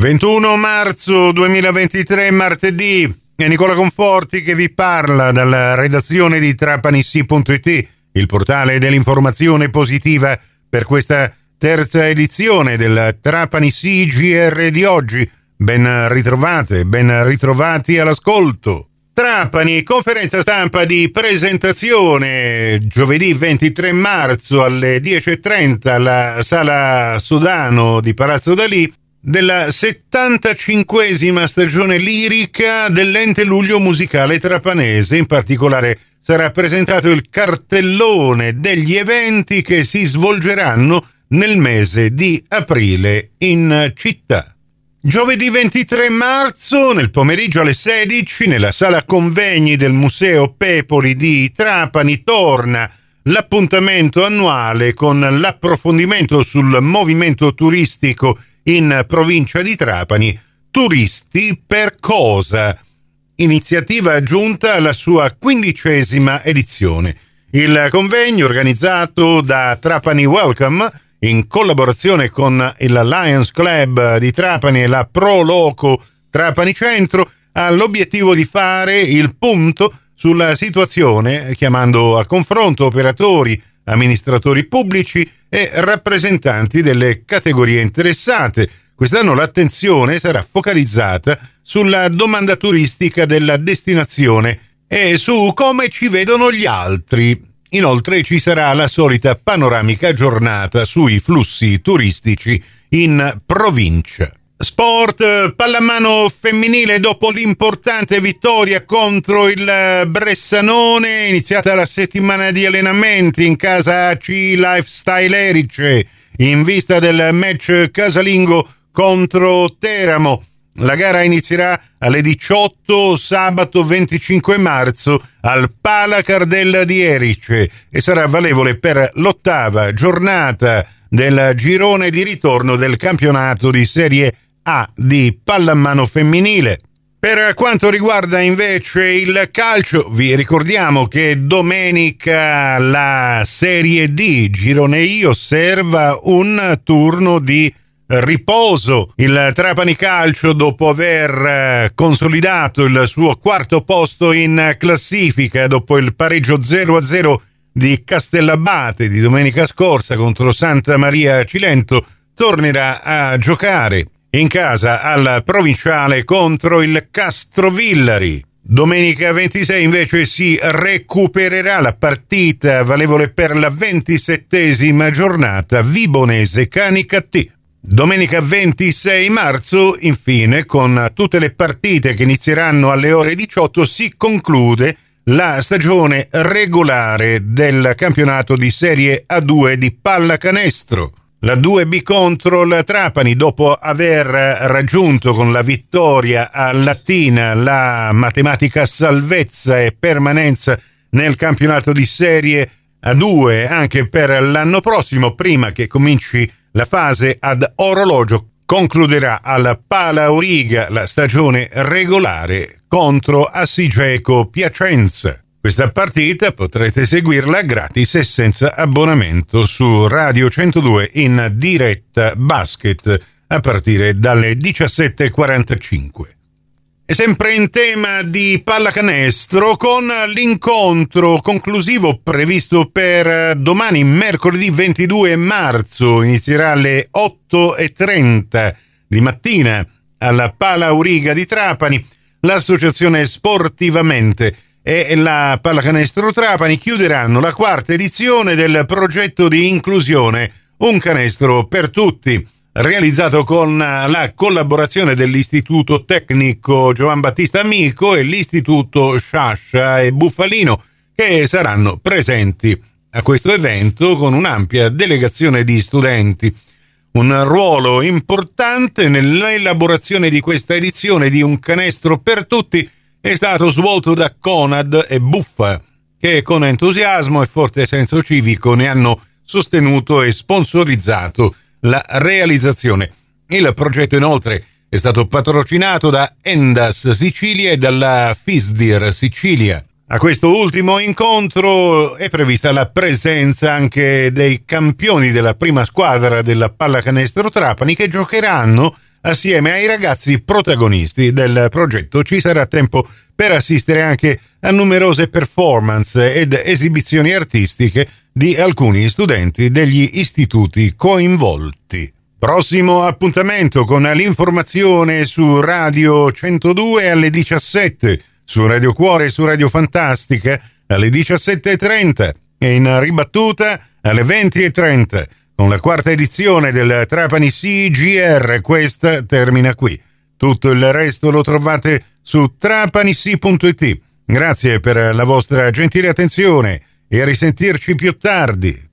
21 marzo 2023, martedì, è Nicola Conforti che vi parla dalla redazione di trapanissi.it, il portale dell'informazione positiva per questa terza edizione del Trapanissi GR di oggi. Ben ritrovate, ben ritrovati all'ascolto. Trapani, conferenza stampa di presentazione giovedì 23 marzo alle 10.30 alla sala Sudano di Palazzo Dalì della 75esima stagione lirica dell'ente luglio musicale trapanese. In particolare sarà presentato il cartellone degli eventi che si svolgeranno nel mese di aprile in città. Giovedì 23 marzo, nel pomeriggio alle 16, nella sala convegni del Museo Pepoli di Trapani, torna l'appuntamento annuale con l'approfondimento sul movimento turistico in provincia di Trapani, Turisti per cosa? Iniziativa giunta alla sua quindicesima edizione. Il convegno organizzato da Trapani Welcome in collaborazione con il Lions Club di Trapani e la Pro Loco Trapani Centro ha l'obiettivo di fare il punto sulla situazione chiamando a confronto operatori, amministratori pubblici e rappresentanti delle categorie interessate. Quest'anno l'attenzione sarà focalizzata sulla domanda turistica della destinazione e su come ci vedono gli altri. Inoltre ci sarà la solita panoramica giornata sui flussi turistici in provincia. Sport, pallamano femminile dopo l'importante vittoria contro il Bressanone, iniziata la settimana di allenamenti in casa AC Lifestyle Erice in vista del match casalingo contro Teramo. La gara inizierà alle 18 sabato 25 marzo al Pala Cardella di Erice e sarà valevole per l'ottava giornata del girone di ritorno del campionato di Serie A a di pallamano femminile. Per quanto riguarda invece il calcio, vi ricordiamo che domenica la Serie D Girone I osserva un turno di riposo. Il Trapani Calcio, dopo aver consolidato il suo quarto posto in classifica, dopo il pareggio 0-0 di Castellabate di domenica scorsa contro Santa Maria Cilento, tornerà a giocare in casa al provinciale contro il Castrovillari. Domenica 26 invece si recupererà la partita valevole per la ventisettesima giornata Vibonese Canicattì. Domenica 26 marzo, infine, con tutte le partite che inizieranno alle ore 18, si conclude la stagione regolare del campionato di Serie A2 di pallacanestro. La 2B contro la Trapani, dopo aver raggiunto con la vittoria a Latina la matematica salvezza e permanenza nel campionato di Serie A2 anche per l'anno prossimo, prima che cominci la fase ad orologio, concluderà al Pala Auriga la stagione regolare contro Assigeco Piacenza. Questa partita potrete seguirla gratis e senza abbonamento su Radio 102 in diretta basket a partire dalle 17.45. E sempre in tema di pallacanestro con l'incontro conclusivo previsto per domani, mercoledì 22 marzo, inizierà alle 8.30 di mattina alla Pala Auriga di Trapani, l'associazione Sportivamente e la Pallacanestro Trapani chiuderanno la quarta edizione del progetto di inclusione Un canestro per tutti, realizzato con la collaborazione dell'Istituto Tecnico Giovan Battista Amico e l'Istituto Sciascia e Buffalino, che saranno presenti a questo evento con un'ampia delegazione di studenti. Un ruolo importante nell'elaborazione di questa edizione di Un canestro per tutti è stato svolto da Conad e Buffa, che con entusiasmo e forte senso civico ne hanno sostenuto e sponsorizzato la realizzazione. Il progetto inoltre è stato patrocinato da Endas Sicilia e dalla Fisdir Sicilia. A questo ultimo incontro è prevista la presenza anche dei campioni della prima squadra della pallacanestro Trapani che giocheranno assieme ai ragazzi protagonisti del progetto ci sarà tempo per assistere anche a numerose performance ed esibizioni artistiche di alcuni studenti degli istituti coinvolti. Prossimo appuntamento con l'informazione su Radio 102 alle 17, su Radio Cuore e su Radio Fantastica alle 17.30 e in ribattuta alle 20.30 con la quarta edizione del Trapani CGR. Questa termina qui. Tutto il resto lo trovate su trapanissi.it. Grazie per la vostra gentile attenzione e a risentirci più tardi.